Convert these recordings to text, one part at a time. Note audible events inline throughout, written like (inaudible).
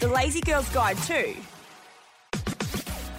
The Lazy Girl's Guide too.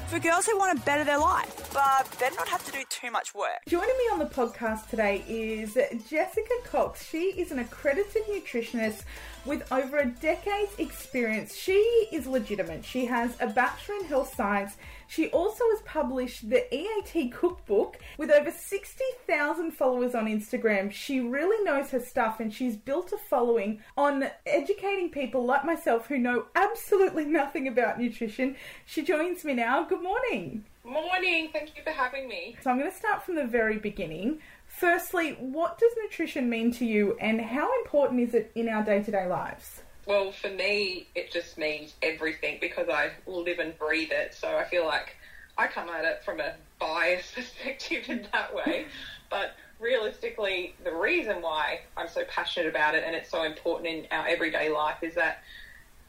For girls who want to better their life, but better not have to do too much work. Joining me on the podcast today is Jessica Cox. She is an accredited nutritionist with over a decade's experience. She is legitimate. She has a Bachelor in Health Science. She also has published the EAT Cookbook with over 60,000 followers on Instagram. She really knows her stuff and she's built a following on educating people like myself who know absolutely nothing about nutrition. She joins me now. Good morning. Morning. Thank you for having me. So I'm going to start from the very beginning. Firstly, what does nutrition mean to you and how important is it in our day to day lives? Well, for me, it just means everything because I live and breathe it. So I feel like I come at it from a biased (laughs) perspective in that way. but realistically, the reason why I'm so passionate about it and it's so important in our everyday life is that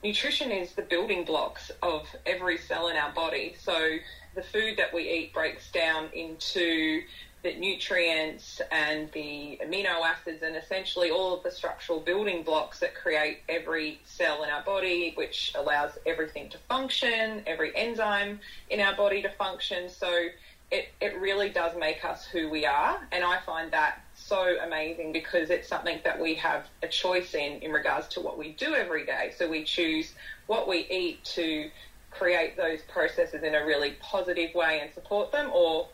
nutrition is the building blocks of every cell in our body. So the food that we eat breaks down into the nutrients and the amino acids and essentially all of the structural building blocks that create every cell in our body, which allows everything to function, every enzyme in our body to function. So it, it really does make us who we are. And I find that so amazing because it's something that we have a choice in in regards to what we do every day. So we choose what we eat to create those processes in a really positive way and support them or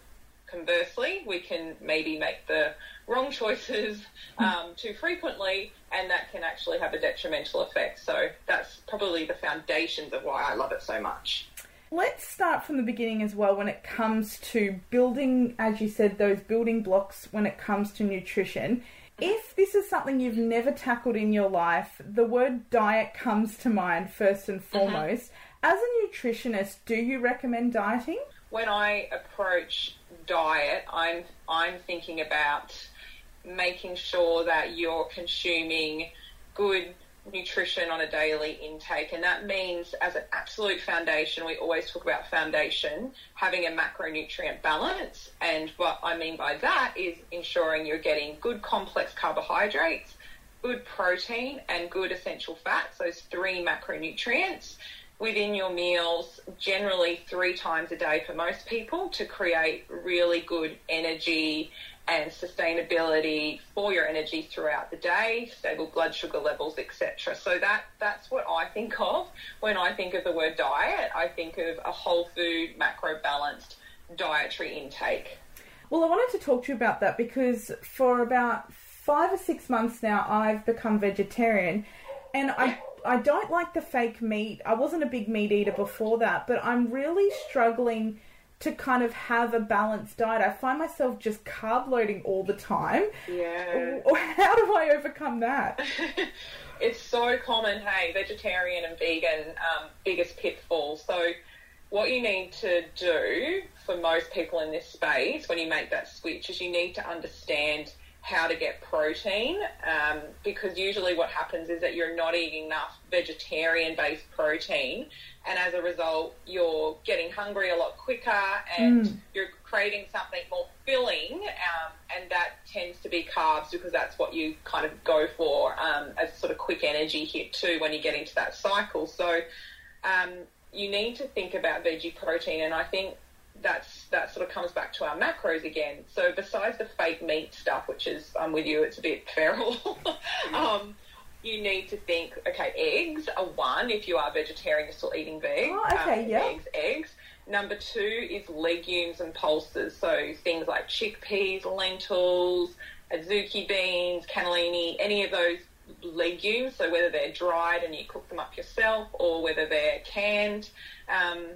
conversely, we can maybe make the wrong choices um, too frequently, and that can actually have a detrimental effect. So that's probably the foundations of why I love it so much. Let's start from the beginning as well when it comes to building, as you said, those building blocks when it comes to nutrition. If this is something you've never tackled in your life, the word diet comes to mind first and mm-hmm. foremost. Mm-hmm. As a nutritionist, do you recommend dieting? When I approach diet, I'm I'm thinking about making sure that you're consuming good nutrition on a daily intake. And that means as an absolute foundation we always talk about foundation having a macronutrient balance. And what I mean by that is ensuring you're getting good complex carbohydrates good protein and good essential fats those three macronutrients within your meals generally three times a day for most people to create really good energy and sustainability for your energy throughout the day, stable blood sugar levels, etc. So that that's what I think of when I think of the word diet. I think of a whole food, macro balanced dietary intake. Well, I wanted to talk to you about that because for about five or six months now, I've become vegetarian, and I I don't like the fake meat. I wasn't a big meat eater before that, but I'm really struggling to kind of have a balanced diet. I find myself just carb loading all the time. Yeah. (laughs) How do I overcome that? (laughs) it's so common, hey, vegetarian and vegan, um, biggest pitfall. So, what you need to do for most people in this space when you make that switch is you need to understand how to get protein um, because usually what happens is that you're not eating enough vegetarian based protein and as a result you're getting hungry a lot quicker and mm. you're craving something more filling um, and that tends to be carbs because that's what you kind of go for um, as sort of quick energy hit too when you get into that cycle so um, you need to think about veggie protein and I think that's that sort of comes back to our macros again. So besides the fake meat stuff, which is I'm with you, it's a bit feral. (laughs) um, you need to think, okay, eggs are one if you are vegetarian, you're still eating veg. Oh, okay, um, yeah. Eggs, eggs. Number two is legumes and pulses, so things like chickpeas, lentils, azuki beans, cannellini, any of those legumes. So whether they're dried and you cook them up yourself, or whether they're canned. Um,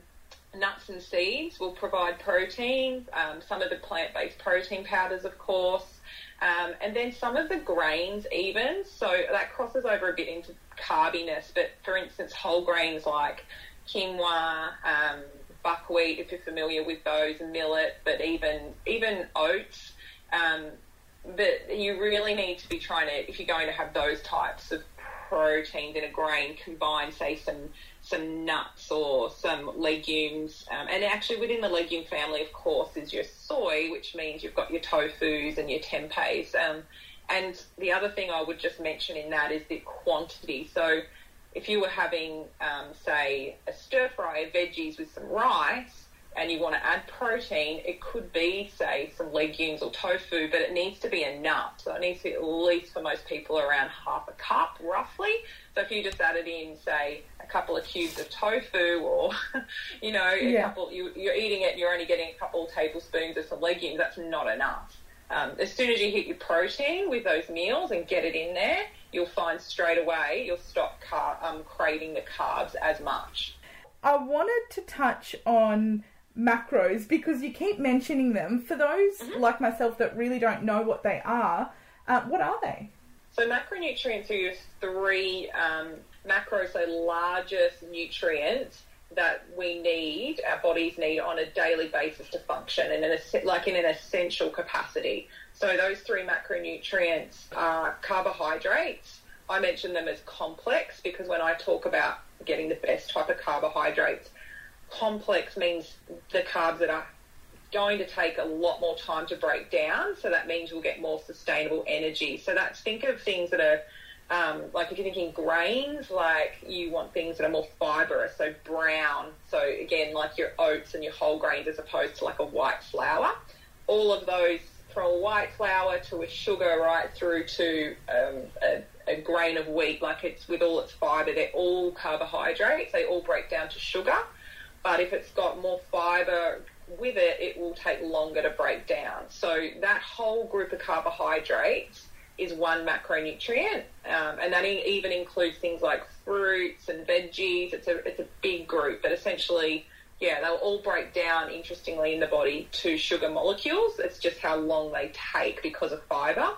nuts and seeds will provide protein, um, some of the plant based protein powders, of course, um, and then some of the grains, even. So that crosses over a bit into carbiness, but for instance, whole grains like quinoa, um, buckwheat, if you're familiar with those, millet, but even even oats. Um, but you really need to be trying to, if you're going to have those types of proteins in a grain, combine, say, some some nuts or some legumes. Um, and actually, within the legume family, of course, is your soy, which means you've got your tofus and your tempehs. Um, and the other thing I would just mention in that is the quantity. So if you were having, um, say, a stir fry of veggies with some rice, and you want to add protein, it could be, say, some legumes or tofu, but it needs to be enough. So it needs to be at least for most people around half a cup, roughly. So if you just added in, say, a couple of cubes of tofu, or (laughs) you know, a Yeah. couple, you, you're eating it, and you're only getting a couple of tablespoons of some legumes. That's not enough. Um, as soon as you hit your protein with those meals and get it in there, you'll find straight away you'll stop car- um, craving the carbs as much. I wanted to touch on macros because you keep mentioning them. For those Mm-hmm. like myself that really don't know what they are, uh, what are they? So macronutrients are your three um, macros, so largest nutrients that we need, our bodies need on a daily basis to function, and in a, like in an essential capacity. So those three macronutrients are carbohydrates. I mention them as complex because when I talk about getting the best type of carbohydrates, complex means the carbs that are going to take a lot more time to break down. So that means you'll get more sustainable energy. So that's think of things that are um, like if you're thinking grains, like you want things that are more fibrous, so brown. So again, like your oats and your whole grains as opposed to like a white flour. All of those from a white flour to a sugar right through to um, a, a grain of wheat, like it's with all its fibre, they're all carbohydrates. They all break down to sugar. But if it's got more fibre with it, it will take longer to break down. So that whole group of carbohydrates is one macronutrient, um, and that in, even includes things like fruits and veggies. It's a it's a big group, but essentially, yeah, they'll all break down interestingly in the body to sugar molecules. It's just how long they take because of fibre.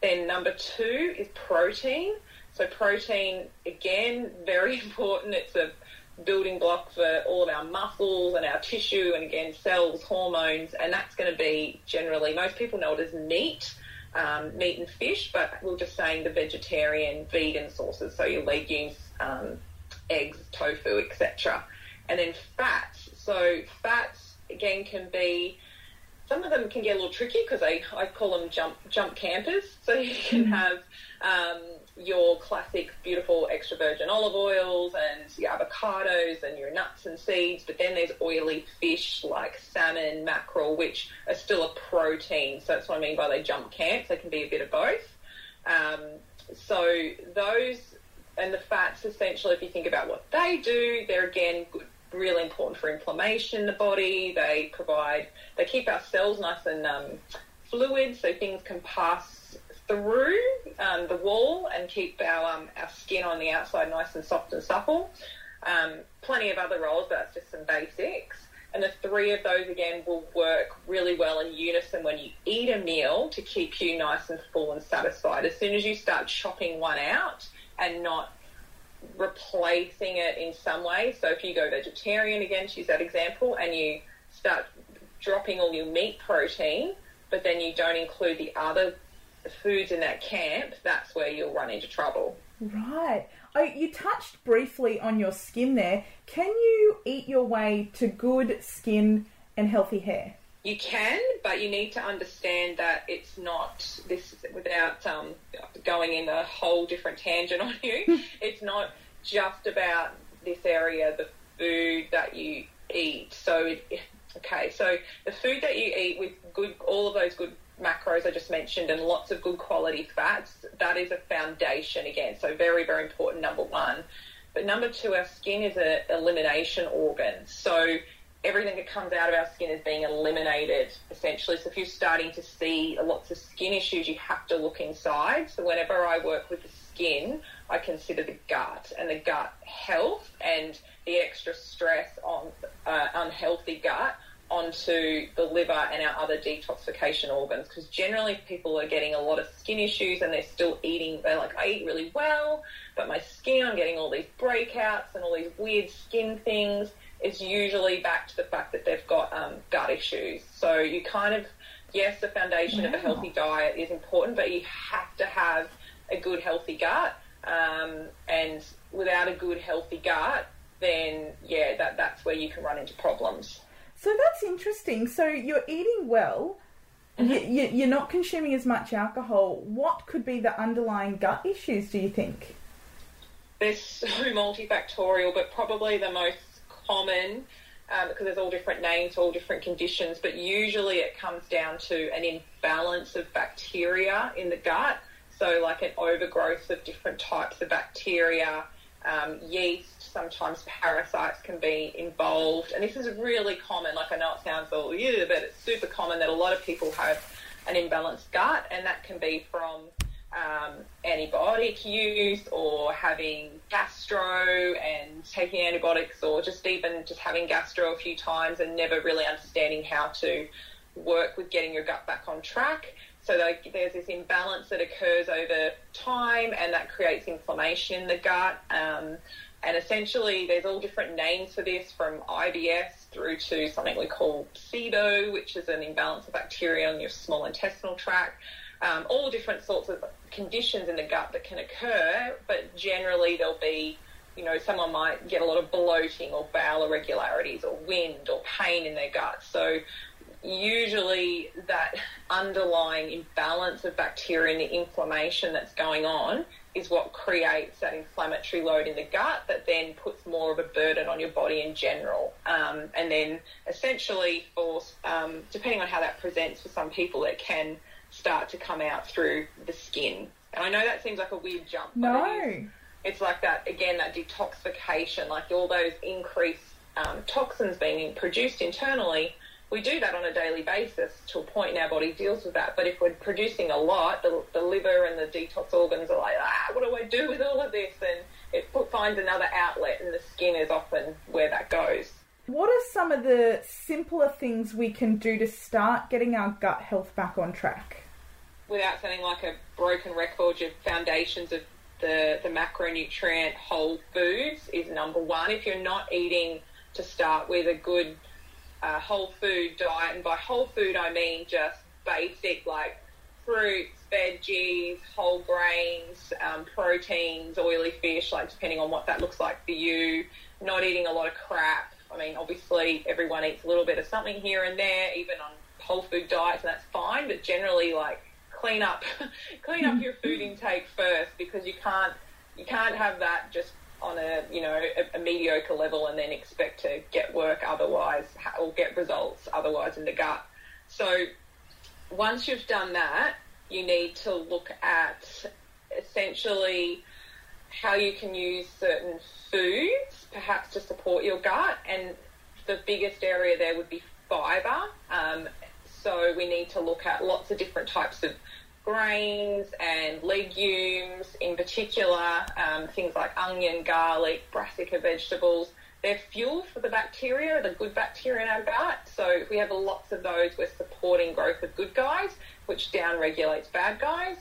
Then number two is protein. So protein again very (laughs) important. It's a building block for all of our muscles and our tissue and again cells, hormones, and that's going to be generally most people know it as meat, um, meat and fish, but we're just saying the vegetarian, vegan sources, so your legumes, um, eggs, tofu, etc. And then fats. So fats again can be some of them can get a little tricky because I, I call them jump jump campers. So you can have um, your classic beautiful extra virgin olive oils and your avocados and your nuts and seeds, but then there's oily fish like salmon, mackerel, which are still a protein. So that's what I mean by they jump camps. They can be a bit of both. Um, so those and the fats essentially, if you think about what they do, they're again good really important for inflammation in the body. They provide, they keep our cells nice and um, fluid so things can pass through um, the wall and keep our, um, our skin on the outside nice and soft and supple. Um, plenty of other roles, but that's just some basics. And the three of those again will work really well in unison when you eat a meal to keep you nice and full and satisfied. As soon as you start chopping one out and not replacing it in some way. So if you go vegetarian again, to use that example, and you start dropping all your meat protein, but then you don't include the other foods in that camp, that's where you'll run into trouble. Right. Oh, you touched briefly on your skin there. Can you eat your way to good skin and healthy hair? You can, but you need to understand that it's not this without um, going in a whole different tangent on you. (laughs) it's not just about this area, the food that you eat. So, it, okay, so the food that you eat with good, all of those good macros I just mentioned, and lots of good quality fats, that is a foundation again. So, very, very important. Number one. But number two, our skin is an elimination organ. So everything that comes out of our skin is being eliminated essentially. So if you're starting to see lots of skin issues, you have to look inside. So whenever I work with the skin, I consider the gut and the gut health and the extra stress on uh, unhealthy gut onto the liver and our other detoxification organs because generally people are getting a lot of skin issues and they're still eating they're like I eat really well but my skin I'm getting all these breakouts and all these weird skin things. It's usually back to the fact that they've got um, gut issues. So you kind of yes the foundation of a healthy diet is important but you have to have a good healthy gut um, and without a good healthy gut then yeah that, that's where you can run into problems So that's interesting. So you're eating well. You, you, you're not consuming as much alcohol. What could be the underlying gut issues? Do you think? they're so multifactorial, but probably the most common um, because there's all different names, all different conditions, but usually it comes down to an imbalance of bacteria in the gut. So, like an overgrowth of different types of bacteria, um, yeast, sometimes parasites can be involved. And this is really common. Like, I know it sounds all, yeah, but it's super common that a lot of people have an imbalanced gut, and that can be from um, antibiotic use or having gastro and taking antibiotics or just even just having gastro a few times and never really understanding how to work with getting your gut back on track. So there's this imbalance that occurs over time and that creates inflammation in the gut. Um, and essentially, there's all different names for this from IBS through to something we call SIBO, which is an imbalance of bacteria in your small intestinal tract um, all different sorts of conditions in the gut that can occur, but generally there'll be, you know, someone might get a lot of bloating or bowel irregularities or wind or pain in their gut. So usually that underlying imbalance of bacteria and the inflammation that's going on is what creates that inflammatory load in the gut that then puts more of a burden on your body in general. Um, and then essentially for, um, depending on how that presents for some people, it can start to come out through the skin. And I know that seems like a weird jump. No. It it's like that, again, that detoxification, like all those increased um, toxins being produced internally. We do that on a daily basis to a point, and our body deals with that. But if we're producing a lot, the, the liver and the detox organs are like, ah, what do I do with all of this? And it finds another outlet, and the skin is often where that goes. What are some of the simpler things we can do to start getting our gut health back on track? Without sounding like a broken record, your foundations of the, the macronutrient whole foods is number one. If you're not eating to start with a good uh, whole food diet, and by whole food I mean just basic like fruits, veggies, whole grains, um, proteins, oily fish, like depending on what that looks like for you, not eating a lot of crap, I mean, obviously everyone eats a little bit of something here and there, even on whole food diets, and that's fine. But generally, like clean up, (laughs) clean up (laughs) your food intake first because you can't you can't have that just on a you know a, a, mediocre level and then expect to get work otherwise or get results otherwise in the gut. So once you've done that, you need to look at essentially how you can use certain foods perhaps to support your gut. And the biggest area there would be fibre. Um, so we need to look at lots of different types of grains and legumes, in particular, um, things like onion, garlic, brassica vegetables. They're fuel for the bacteria, the good bacteria in our gut. So if we have lots of those, we're supporting growth of good guys, which down regulates bad guys.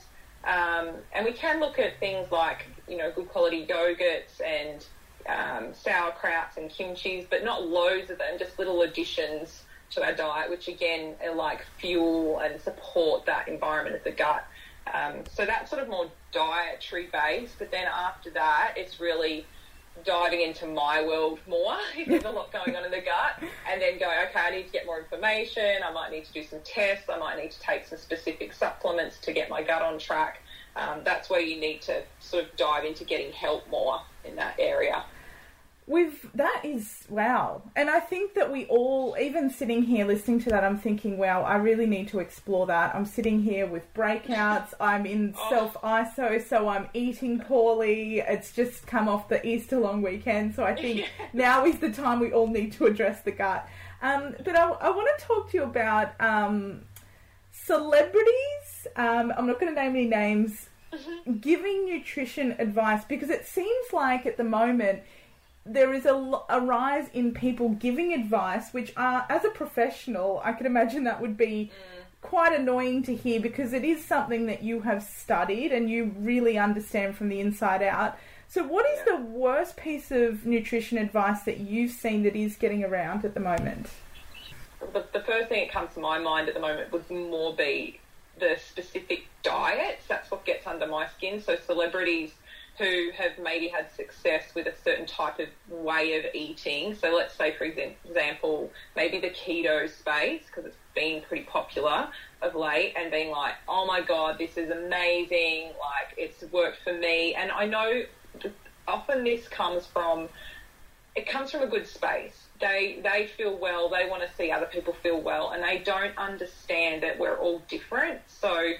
Um, and we can look at things like, you know, good quality yogurts and um, sauerkrauts and kimchis, but not loads of them, just little additions to our diet, which again are like fuel and support that environment of the gut. Um, so that's sort of more dietary based, but then after that, it's really diving into my world more (laughs) there's a lot going on in the gut and then go okay i need to get more information i might need to do some tests i might need to take some specific supplements to get my gut on track um, that's where you need to sort of dive into getting help more in that area with that is wow. And i think that we all even sitting here listening to that i'm thinking wow i really need to explore that. I'm sitting here with breakouts. (laughs) I'm in oh. self iso so i'm eating poorly. It's just come off the easter long weekend so i think (laughs) yeah. now is the time we all need to address the gut. Um, but I, I, want to talk to you about um, celebrities. Um, i'm not going to name any names. Mm-hmm. giving nutrition advice because it seems like at the moment there is a, a rise in people giving advice, which are, as a professional, I can imagine that would be mm. quite annoying to hear because it is something that you have studied and you really understand from the inside out. So, what is yeah. the worst piece of nutrition advice that you've seen that is getting around at the moment? The, the first thing that comes to my mind at the moment would more be the specific diets. That's what gets under my skin. So, celebrities who have maybe had success with a certain type of way of eating. So let's say, for example, maybe the keto space, because it's been pretty popular of late, and being like, oh my God, this is amazing, like it's worked for me. And I know often this comes from it comes from a good space. They they feel well. They want to see other people feel well, and they don't understand that we're all different. So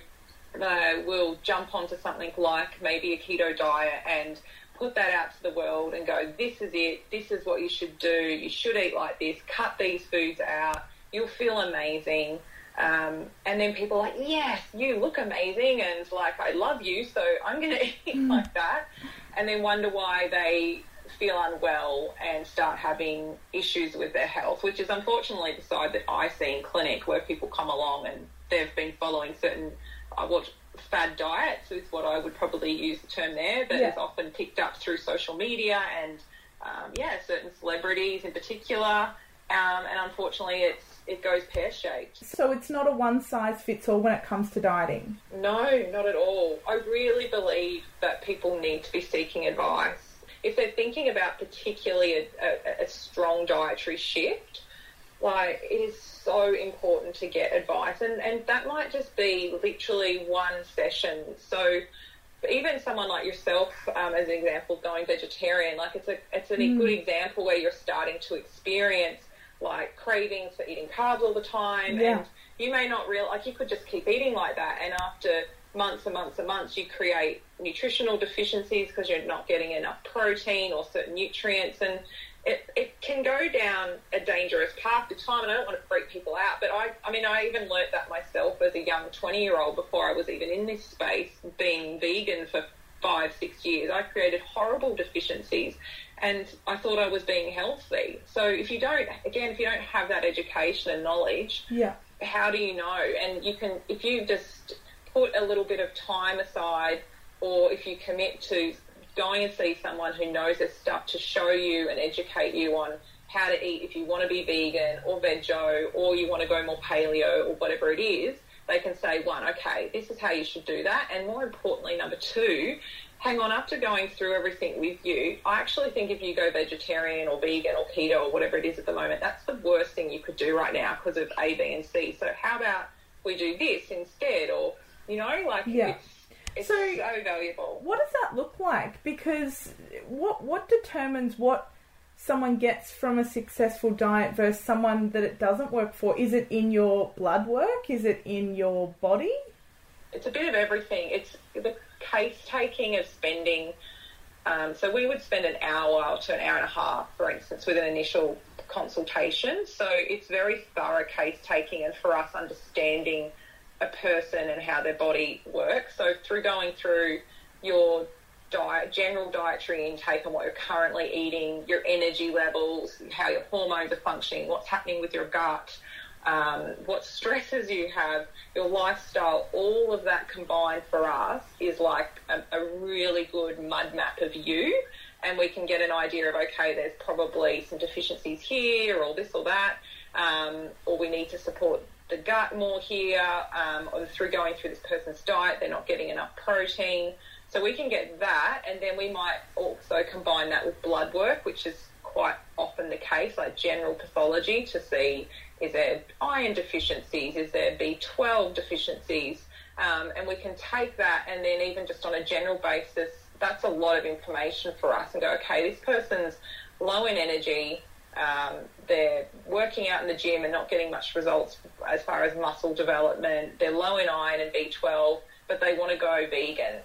they will jump onto something like maybe a keto diet and put that out to the world and go, this is it. This is what you should do. You should eat like this. Cut these foods out. You'll feel amazing. Um, and then people are like, yes, you look amazing, and like I love you, so I'm going (laughs) to eat mm. like that, and then wonder why they feel unwell and start having issues with their health, which is unfortunately the side that I see in clinic where people come along and they've been following certain uh, what fad diets is what I would probably use the term there, but yeah. is often picked up through social media and um, yeah, certain celebrities in particular. Um, and unfortunately, it's it goes pear shaped. So it's not a one size fits all when it comes to dieting. No, not at all. I really believe that people need to be seeking advice if they're thinking about particularly a, a, a strong dietary shift. Like it is so important to get advice, and and that might just be literally one session. So even someone like yourself, um, as an example, going vegetarian, like it's a it's a mm. good example where you're starting to experience like cravings for eating carbs all the time, yeah. and you may not realize like you could just keep eating like that, and after months and months and months, you create nutritional deficiencies because you're not getting enough protein or certain nutrients, and it, it can go down a dangerous path to time. And I don't want to freak people out, but I, I mean, I even learnt that myself as a young 20 year old before I was even in this space, being vegan for five, six years. I created horrible deficiencies and I thought I was being healthy. So if you don't, again, if you don't have that education and knowledge, yeah. how do you know? And you can, if you just put a little bit of time aside, or if you commit to going and see someone who knows this stuff to show you and educate you on how to eat if you want to be vegan or veggie or you want to go more paleo or whatever it is, they can say, one, okay, this is how you should do that. And more importantly, number two, hang on, after going through everything with you, I actually think if you go vegetarian or vegan or keto or whatever it is at the moment, that's the worst thing you could do right now because of A, B, and C. So how about we do this instead? Or you know, like yeah. it's, it's so, so valuable. What does that look like? Because what what determines what someone gets from a successful diet versus someone that it doesn't work for? Is it in your blood work? Is it in your body? It's a bit of everything. It's the case taking of spending. Um, so we would spend an hour to an hour and a half, for instance, with an initial consultation. So it's very thorough case taking, and for us, understanding a person and how their body works. So through going through your diet, general dietary intake and what you're currently eating, your energy levels, how your hormones are functioning, what's happening with your gut, um, what stresses you have, your lifestyle, all of that combined for us is like a, a really good mud map of you. And we can get an idea of, okay, there's probably some deficiencies here or this or that, um, or we need to support the gut more here, um, or through going through this person's diet, they're not getting enough protein. So we can get that, and then we might also combine that with blood work, which is quite often the case, like general pathology, to see is there iron deficiencies, is there B12 deficiencies, um, and we can take that and then even just on a general basis, that's a lot of information for us and go, okay, this person's low in energy, um, they're working out in the gym and not getting much results as far as muscle development. They're low in iron and B12, but they want to go vegan.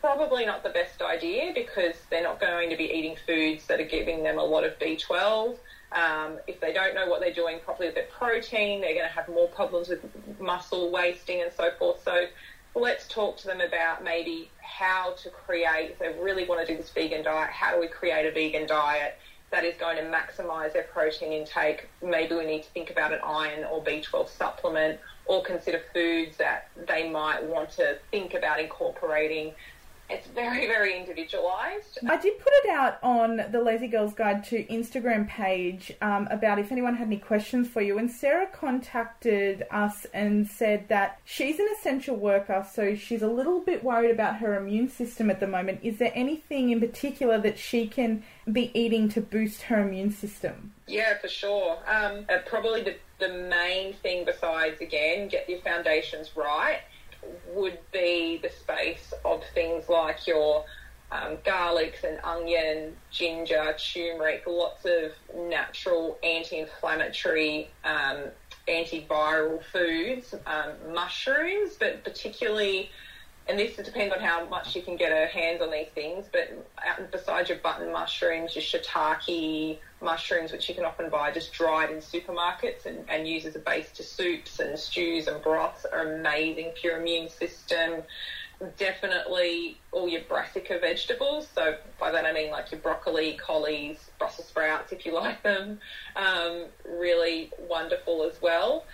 Probably not the best idea because they're not going to be eating foods that are giving them a lot of B12. Um, if they don't know what they're doing properly with their protein, they're going to have more problems with muscle wasting and so forth. So let's talk to them about maybe how to create, if they really want to do this vegan diet, how do we create a vegan diet? That is going to maximise their protein intake, maybe we need to think about an iron or B12 supplement or consider foods that they might want to think about incorporating it's very, very individualised. I did put it out on the Lazy Girls Guide to Instagram page um, about if anyone had any questions for you. And Sarah contacted us and said that she's an essential worker, so she's a little bit worried about her immune system at the moment. Is there anything in particular that she can be eating to boost her immune system? Yeah, for sure. Um, uh, probably the, the main thing, besides, again, get your foundations right would be the space of things like your um, garlics and onion, ginger, turmeric, lots of natural anti-inflammatory, um, antiviral foods, um, mushrooms, but particularly, and this depends on how much you can get a hands on these things, but besides your button mushrooms, your shiitake mushrooms, which you can often buy just dried in supermarkets and, and use as a base to soups and stews and broths, are amazing for your immune system definitely all your brassica vegetables. So by that I mean like your broccoli, collies, Brussels sprouts if you (laughs) like them. Um, really wonderful as well.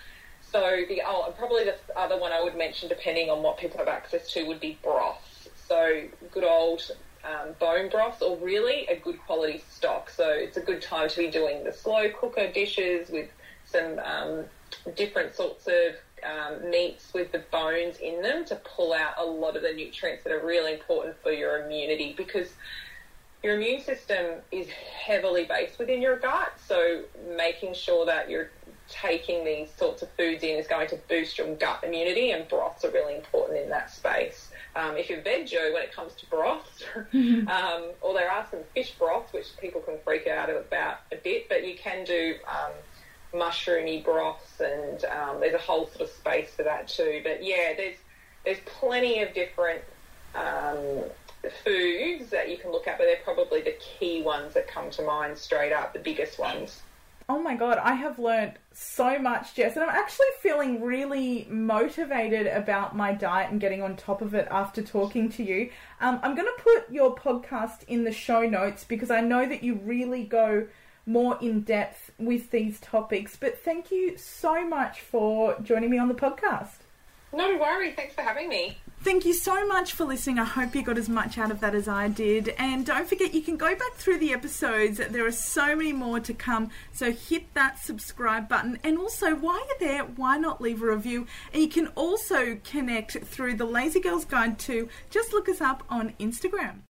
So the oh, probably the other one I would mention, depending on what people have access to, would be broth. So good old um, bone broth, or really a good quality stock. So it's a good time to be doing the slow cooker dishes with some um, different sorts of um, meats with the bones in them to pull out a lot of the nutrients that are really important for your immunity because your immune system is heavily based within your gut. So making sure that you're taking these sorts of foods in is going to boost your gut immunity, and broths are really important in that space. Um, if you're veggie when it comes to broths, (laughs) um, or there are some fish broths which people can freak out about a bit, but you can do um, mushroomy broths, and um, there's a whole sort of space for that too. But yeah, there's there's plenty of different um, foods that you can look at, but they're probably the key ones that come to mind straight up, the biggest ones. Oh my god, I have learned so much, Jess, and I'm actually feeling really motivated about my diet and getting on top of it after talking to you. Um, I'm going to put your podcast in the show notes because I know that you really go more in depth with these topics. But thank you so much for joining me on the podcast. No worry. Thanks for having me. Thank you so much for listening. I hope you got as much out of that as I did. And don't forget, you can go back through the episodes. There are so many more to come. So hit that subscribe button. And also, while you're there, why not leave a review? And you can also connect through the Lazy Girls Guide to just look us up on Instagram.